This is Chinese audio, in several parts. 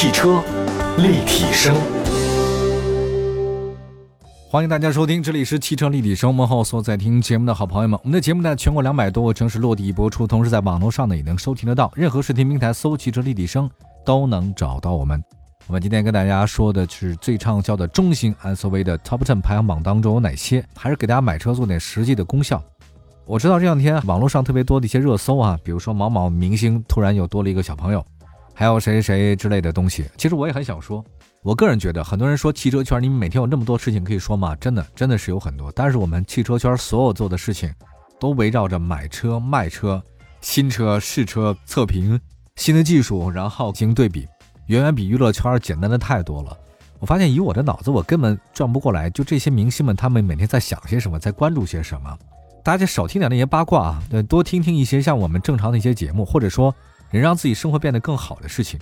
汽车立体声，欢迎大家收听，这里是汽车立体声。幕后所在听节目的好朋友们，我们的节目呢，全国两百多个城市落地播出，同时在网络上呢也能收听得到，任何视听平台搜“汽车立体声”都能找到我们。我们今天跟大家说的是最畅销的中型 SUV 的 Top Ten 排行榜当中有哪些？还是给大家买车做点实际的功效。我知道这两天网络上特别多的一些热搜啊，比如说某某明星突然又多了一个小朋友，还有谁谁之类的东西。其实我也很想说，我个人觉得，很多人说汽车圈你们每天有那么多事情可以说吗？真的真的是有很多。但是我们汽车圈所有做的事情，都围绕着买车、卖车、新车试车、测评、新的技术，然后进行对比。远远比娱乐圈简单的太多了。我发现以我的脑子，我根本转不过来。就这些明星们，他们每天在想些什么，在关注些什么？大家少听点那些八卦啊，对，多听听一些像我们正常的一些节目，或者说能让自己生活变得更好的事情。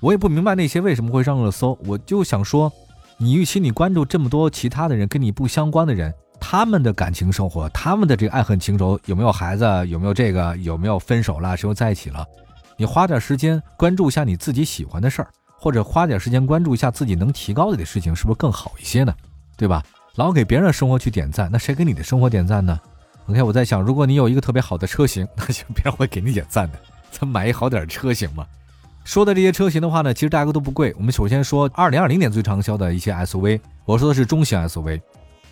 我也不明白那些为什么会上热搜。我就想说，你与其你关注这么多其他的人跟你不相关的人，他们的感情生活，他们的这个爱恨情仇，有没有孩子，有没有这个，有没有分手了，谁又在一起了？你花点时间关注一下你自己喜欢的事儿，或者花点时间关注一下自己能提高的事情，是不是更好一些呢？对吧？老给别人的生活去点赞，那谁给你的生活点赞呢？OK，我在想，如果你有一个特别好的车型，那就别人会给你点赞的。咱买一好点车型嘛。说的这些车型的话呢，其实价格都不贵。我们首先说2020年最畅销的一些 SUV，我说的是中型 SUV，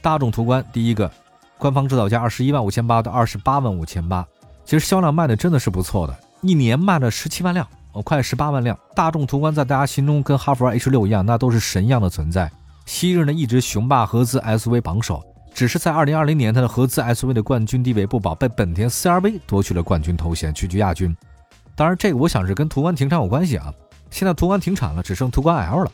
大众途观第一个，官方指导价二十一万五千八到二十八万五千八，其实销量卖的真的是不错的。一年卖了十七万辆，哦，快十八万辆。大众途观在大家心中跟哈弗 H 六一样，那都是神一样的存在。昔日呢一直雄霸合资 SUV 榜首，只是在二零二零年，它的合资 SUV 的冠军地位不保，被本田 CR-V 夺去了冠军头衔，屈居亚军。当然，这个我想是跟途观停产有关系啊。现在途观停产了，只剩途观 L 了。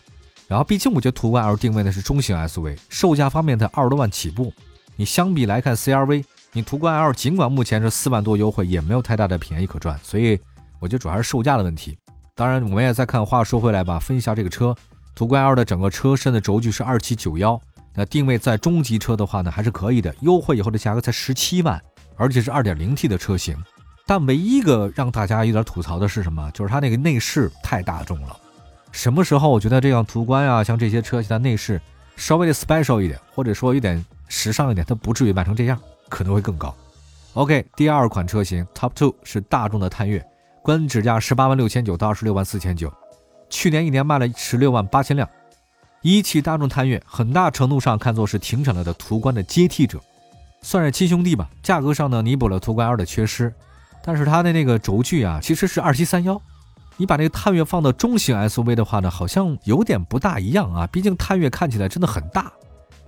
然后，毕竟我觉得途观 L 定位的是中型 SUV，售价方面在二十多万起步。你相比来看 CR-V。你途观 L 尽管目前是四万多优惠，也没有太大的便宜可赚，所以我觉得主要还是售价的问题。当然，我们也在看。话说回来吧，分析一下这个车，途观 L 的整个车身的轴距是二七九幺，那定位在中级车的话呢，还是可以的。优惠以后的价格才十七万，而且是二点零 T 的车型。但唯一一个让大家有点吐槽的是什么？就是它那个内饰太大众了。什么时候我觉得这样途观啊，像这些车型的内饰稍微的 special 一点，或者说有点时尚一点，它不至于卖成这样。可能会更高。OK，第二款车型 Top Two 是大众的探岳，官指价十八万六千九到二十六万四千九，去年一年卖了十六万八千辆。一汽大众探岳很大程度上看作是停产了的途观的接替者，算是亲兄弟吧。价格上呢，弥补了途观 L 的缺失，但是它的那个轴距啊，其实是二七三幺。你把那个探岳放到中型 SUV 的话呢，好像有点不大一样啊。毕竟探岳看起来真的很大。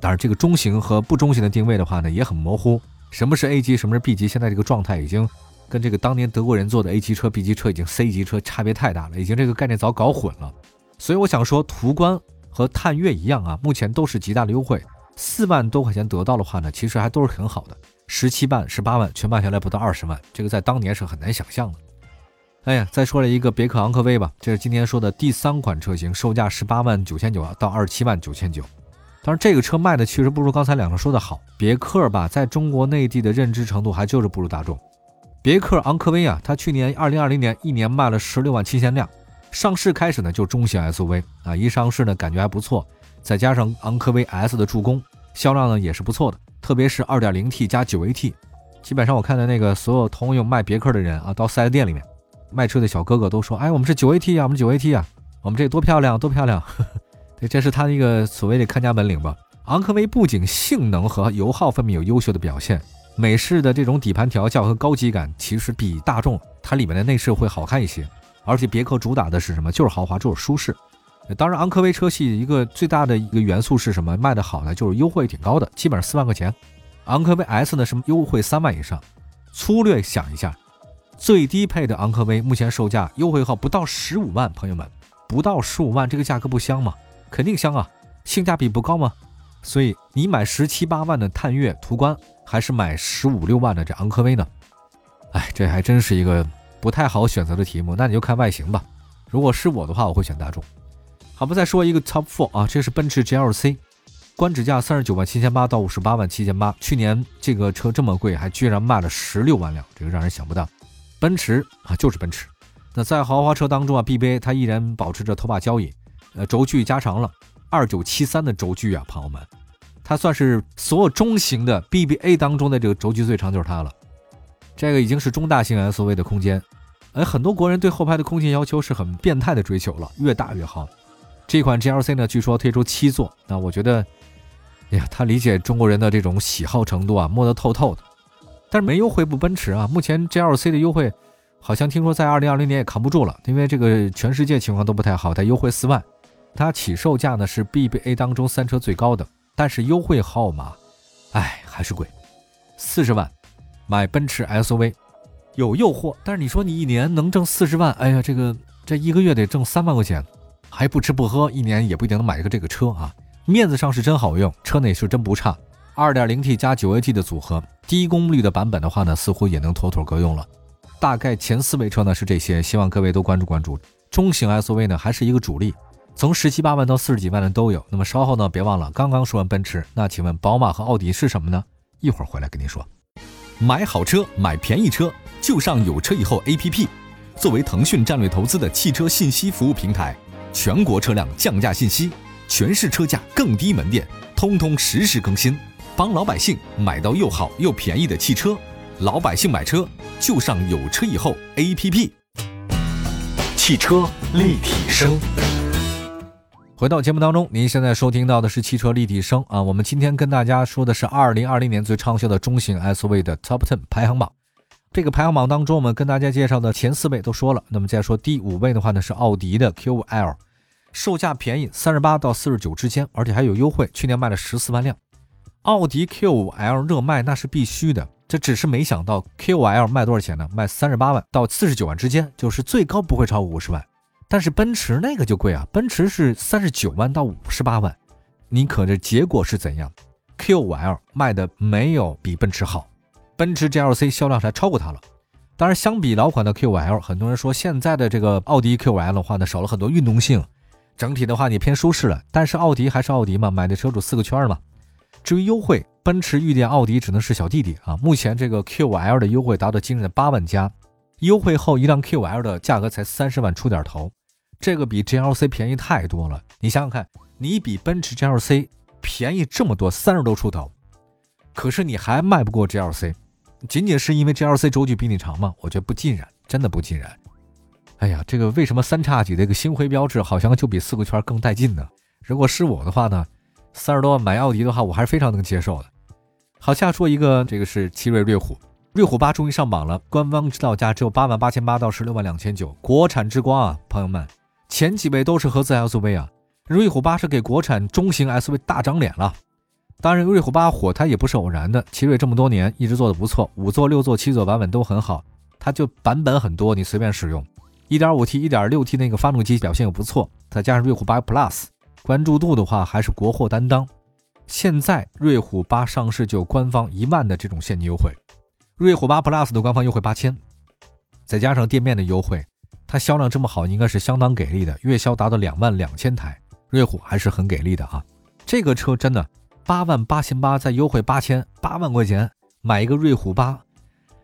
当然，这个中型和不中型的定位的话呢，也很模糊。什么是 A 级，什么是 B 级？现在这个状态已经跟这个当年德国人做的 A 级车、B 级车已经 C 级车差别太大了，已经这个概念早搞混了。所以我想说，途观和探岳一样啊，目前都是极大的优惠，四万多块钱得到的话呢，其实还都是很好的。十七万、十八万全卖下来不到二十万，这个在当年是很难想象的。哎呀，再说了一个别克昂科威吧，这是今天说的第三款车型，售价十八万九千九到二十七万九千九。但是这个车卖的确实不如刚才两个说的好。别克吧，在中国内地的认知程度还就是不如大众。别克昂科威啊，它去年二零二零年一年卖了十六万七千辆，上市开始呢就中型 SUV 啊，一上市呢感觉还不错，再加上昂科威 S 的助攻，销量呢也是不错的。特别是二点零 T 加九 AT，基本上我看的那个所有通用卖别克的人啊，到四 S 店里面卖车的小哥哥都说，哎，我们是九 AT 啊，我们九 AT 啊，我们这多漂亮，多漂亮。对，这是它一个所谓的看家本领吧。昂科威不仅性能和油耗方面有优秀的表现，美式的这种底盘调教和高级感，其实比大众它里面的内饰会好看一些。而且别克主打的是什么？就是豪华，就是舒适。当然，昂科威车系一个最大的一个元素是什么？卖的好呢，就是优惠挺高的，基本上四万块钱。昂科威 S 呢是优惠三万以上。粗略想一下，最低配的昂科威目前售价优惠后不到十五万，朋友们，不到十五万，这个价格不香吗？肯定香啊，性价比不高吗？所以你买十七八万的探岳、途观，还是买十五六万的这昂科威呢？哎，这还真是一个不太好选择的题目。那你就看外形吧。如果是我的话，我会选大众。好，我们再说一个 Top Four 啊，这是奔驰 GLC，官指价三十九万七千八到五十八万七千八。去年这个车这么贵，还居然卖了十六万辆，这个让人想不到。奔驰啊，就是奔驰。那在豪华车当中啊，BBA 它依然保持着头把交椅。呃，轴距加长了二九七三的轴距啊，朋友们，它算是所有中型的 BBA 当中的这个轴距最长就是它了。这个已经是中大型 SUV 的空间，而很多国人对后排的空间要求是很变态的追求了，越大越好。这款 GLC 呢，据说推出七座，那我觉得，哎呀，他理解中国人的这种喜好程度啊，摸得透透的。但是没优惠不奔驰啊，目前 GLC 的优惠。好像听说在二零二零年也扛不住了，因为这个全世界情况都不太好，它优惠四万，它起售价呢是 BBA 当中三车最高的，但是优惠号码，哎，还是贵，四十万买奔驰 SUV 有诱惑，但是你说你一年能挣四十万，哎呀，这个这一个月得挣三万块钱，还不吃不喝，一年也不一定能买一个这个车啊，面子上是真好用，车内是真不差，二点零 T 加九 AT 的组合，低功率的版本的话呢，似乎也能妥妥够用了。大概前四位车呢是这些，希望各位都关注关注。中型 SUV 呢还是一个主力，从十七八万到四十几万的都有。那么稍后呢，别忘了刚刚说完奔驰，那请问宝马和奥迪是什么呢？一会儿回来跟您说。买好车，买便宜车，就上有车以后 APP。作为腾讯战略投资的汽车信息服务平台，全国车辆降价信息，全市车价更低门店，通通实时更新，帮老百姓买到又好又便宜的汽车。老百姓买车就上有车以后 APP。汽车立体声。回到节目当中，您现在收听到的是汽车立体声啊。我们今天跟大家说的是二零二零年最畅销的中型 SUV 的 Top Ten 排行榜。这个排行榜当中，我们跟大家介绍的前四位都说了。那么再说第五位的话呢，是奥迪的 Q5L，售价便宜，三十八到四十九之间，而且还有优惠，去年卖了十四万辆。奥迪 Q5L 热卖那是必须的。这只是没想到，Q5L 卖多少钱呢？卖三十八万到四十九万之间，就是最高不会超过五十万。但是奔驰那个就贵啊，奔驰是三十九万到五十八万。你可这结果是怎样？Q5L 卖的没有比奔驰好，奔驰 GLC 销量还超过它了。当然，相比老款的 Q5L，很多人说现在的这个奥迪 Q5L 的话呢，少了很多运动性，整体的话也偏舒适了。但是奥迪还是奥迪嘛，买的车主四个圈嘛。至于优惠。奔驰御殿奥迪只能是小弟弟啊！目前这个 Q5L 的优惠达到惊人的八万加，优惠后一辆 Q5L 的价格才三十万出点头，这个比 GLC 便宜太多了。你想想看，你比奔驰 GLC 便宜这么多，三十多出头，可是你还卖不过 GLC，仅仅是因为 GLC 轴距比你长吗？我觉得不尽然，真的不尽然。哎呀，这个为什么三叉戟这个星辉标志好像就比四个圈更带劲呢？如果是我的话呢，三十多万买奥迪的话，我还是非常能接受的。好，下说一个，这个是奇瑞瑞虎，瑞虎八终于上榜了，官方指导价只有八万八千八到十六万两千九，国产之光啊，朋友们，前几位都是合资 SUV 啊，瑞虎八是给国产中型 SUV 大长脸了。当然，瑞虎八火它也不是偶然的，奇瑞这么多年一直做的不错，五座、六座、七座版本都很好，它就版本很多，你随便使用。一点五 T、一点六 T 那个发动机表现又不错，再加上瑞虎八 Plus，关注度的话还是国货担当。现在瑞虎八上市就官方一万的这种现金优惠，瑞虎八 Plus 的官方优惠八千，再加上店面的优惠，它销量这么好，应该是相当给力的，月销达到两万两千台，瑞虎还是很给力的啊！这个车真的八万八千八再优惠八千，八万块钱买一个瑞虎八，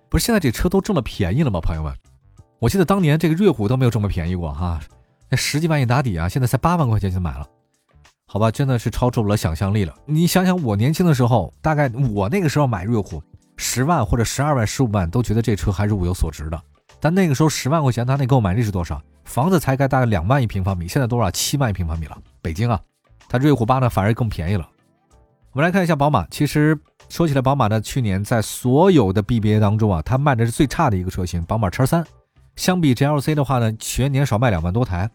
不是现在这车都这么便宜了吗？朋友们，我记得当年这个瑞虎都没有这么便宜过哈，那十几万一打底啊，现在才八万块钱就买了。好吧，真的是超出了想象力了。你想想，我年轻的时候，大概我那个时候买瑞虎，十万或者十二万、十五万，都觉得这车还是物有所值的。但那个时候十万块钱，他那购买力是多少？房子才盖大概两万一平方米，现在多少？七万一平方米了。北京啊，它瑞虎八呢反而更便宜了。我们来看一下宝马。其实说起来，宝马呢去年在所有的 BBA 当中啊，它卖的是最差的一个车型，宝马叉三。相比 GLC 的话呢，全年少卖两万多台。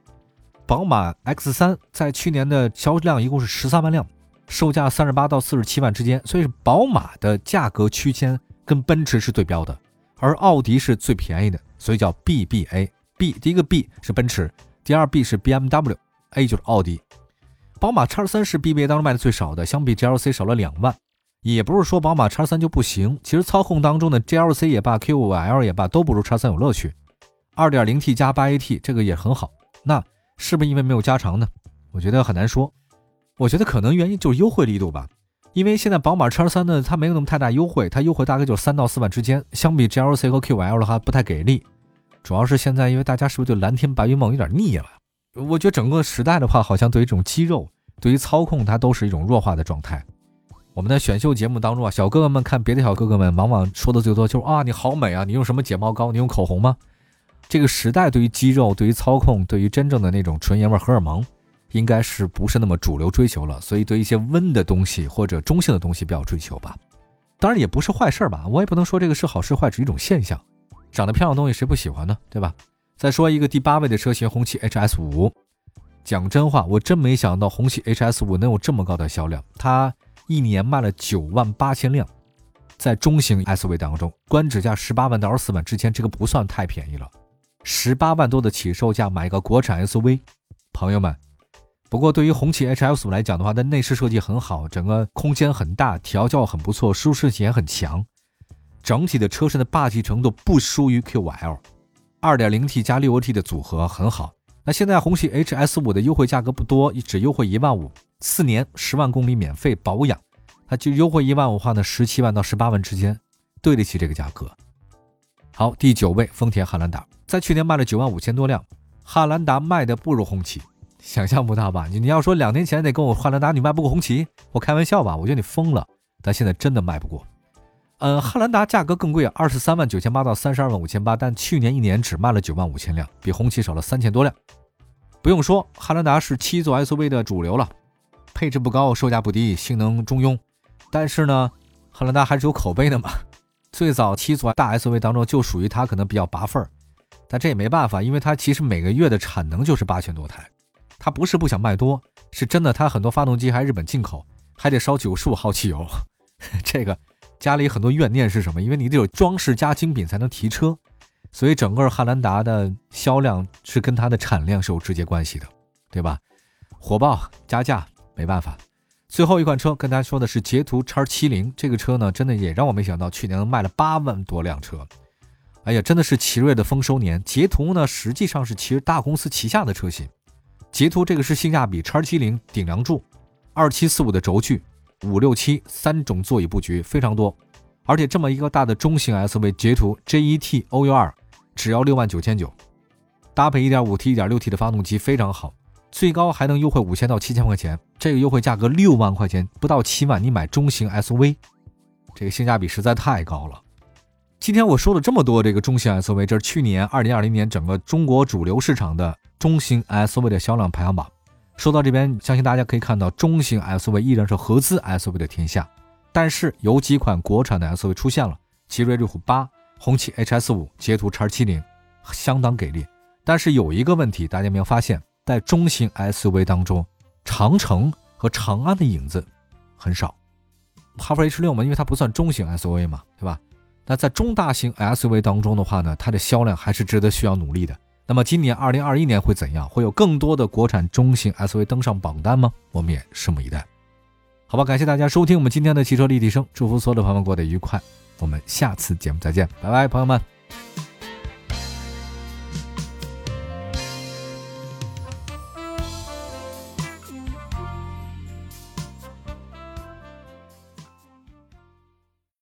宝马 X 三在去年的销量一共是十三万辆，售价三十八到四十七万之间，所以是宝马的价格区间跟奔驰是对标的，而奥迪是最便宜的，所以叫 BBA。B 第一个 B 是奔驰，第二 B 是 BMW，A 就是奥迪。宝马叉三是 BBA 当中卖的最少的，相比 GLC 少了两万。也不是说宝马叉三就不行，其实操控当中的 GLC 也罢，Q5L 也罢，都不如叉三有乐趣。二点零 T 加八 AT 这个也很好。那是不是因为没有加长呢？我觉得很难说。我觉得可能原因就是优惠力度吧。因为现在宝马叉三呢，它没有那么太大优惠，它优惠大概就是三到四万之间。相比 GLC 和 Q5L 的话，不太给力。主要是现在因为大家是不是对蓝天白云梦有点腻了？我觉得整个时代的话，好像对于这种肌肉，对于操控，它都是一种弱化的状态。我们的选秀节目当中啊，小哥哥们看别的小哥哥们，往往说的最多就是啊，你好美啊，你用什么睫毛膏？你用口红吗？这个时代对于肌肉、对于操控、对于真正的那种纯爷们荷尔蒙，应该是不是那么主流追求了？所以对一些温的东西或者中性的东西比较追求吧。当然也不是坏事吧，我也不能说这个是好是坏，只是一种现象。长得漂亮的东西谁不喜欢呢？对吧？再说一个第八位的车型红旗 HS 五，讲真话，我真没想到红旗 HS 五能有这么高的销量。它一年卖了九万八千辆，在中型 SUV 当中，官指价十八万到二十四万之间，这个不算太便宜了。十八万多的起售价买个国产 SUV，朋友们。不过对于红旗 HS 五来讲的话，它内饰设计很好，整个空间很大，调教很不错，舒适性也很强，整体的车身的霸气程度不输于 QL。二点零 T 加六 AT 的组合很好。那现在红旗 HS 五的优惠价格不多，只优惠一万五，四年十万公里免费保养，它就优惠一万五的话呢，十七万到十八万之间，对得起这个价格。好，第九位丰田汉兰达，在去年卖了九万五千多辆，汉兰达卖的不如红旗，想象不到吧？你你要说两年前得跟我汉兰达你卖不过红旗，我开玩笑吧？我觉得你疯了，但现在真的卖不过。呃，汉兰达价格更贵啊，二十三万九千八到三十二万五千八，但去年一年只卖了九万五千辆，比红旗少了三千多辆。不用说，汉兰达是七座 SUV 的主流了，配置不高，售价不低，性能中庸。但是呢，汉兰达还是有口碑的嘛。最早七座大 SUV 当中就属于它可能比较拔份儿，但这也没办法，因为它其实每个月的产能就是八千多台，它不是不想卖多，是真的它很多发动机还日本进口，还得烧九十五号汽油，这个。家里很多怨念是什么？因为你得有装饰加精品才能提车，所以整个汉兰达的销量是跟它的产量是有直接关系的，对吧？火爆加价没办法。最后一款车跟大家说的是捷途叉七零，这个车呢，真的也让我没想到去年卖了八万多辆车。哎呀，真的是奇瑞的丰收年。捷途呢，实际上是其实大公司旗下的车型。捷途这个是性价比叉七零顶梁柱，二七四五的轴距。五六七三种座椅布局非常多，而且这么一个大的中型 SUV 捷途 JET OU2 只要六万九千九，搭配 1.5T、1.6T 的发动机非常好，最高还能优惠五千到七千块钱。这个优惠价格六万块钱不到七万，你买中型 SUV，这个性价比实在太高了。今天我说了这么多这个中型 SUV，这是去年二零二零年整个中国主流市场的中型 SUV 的销量排行榜。说到这边，相信大家可以看到，中型 SUV 依然是合资 SUV 的天下，但是有几款国产的 SUV 出现了，奇瑞瑞虎八、红旗 HS 五、捷途 X 七零，相当给力。但是有一个问题，大家没有发现，在中型 SUV 当中，长城和长安的影子很少。哈弗 H 六嘛，因为它不算中型 SUV 嘛，对吧？那在中大型 SUV 当中的话呢，它的销量还是值得需要努力的。那么今年二零二一年会怎样？会有更多的国产中型 SUV 登上榜单吗？我们也拭目以待。好吧，感谢大家收听我们今天的汽车立体声，祝福所有的朋友们过得愉快。我们下次节目再见，拜拜，朋友们。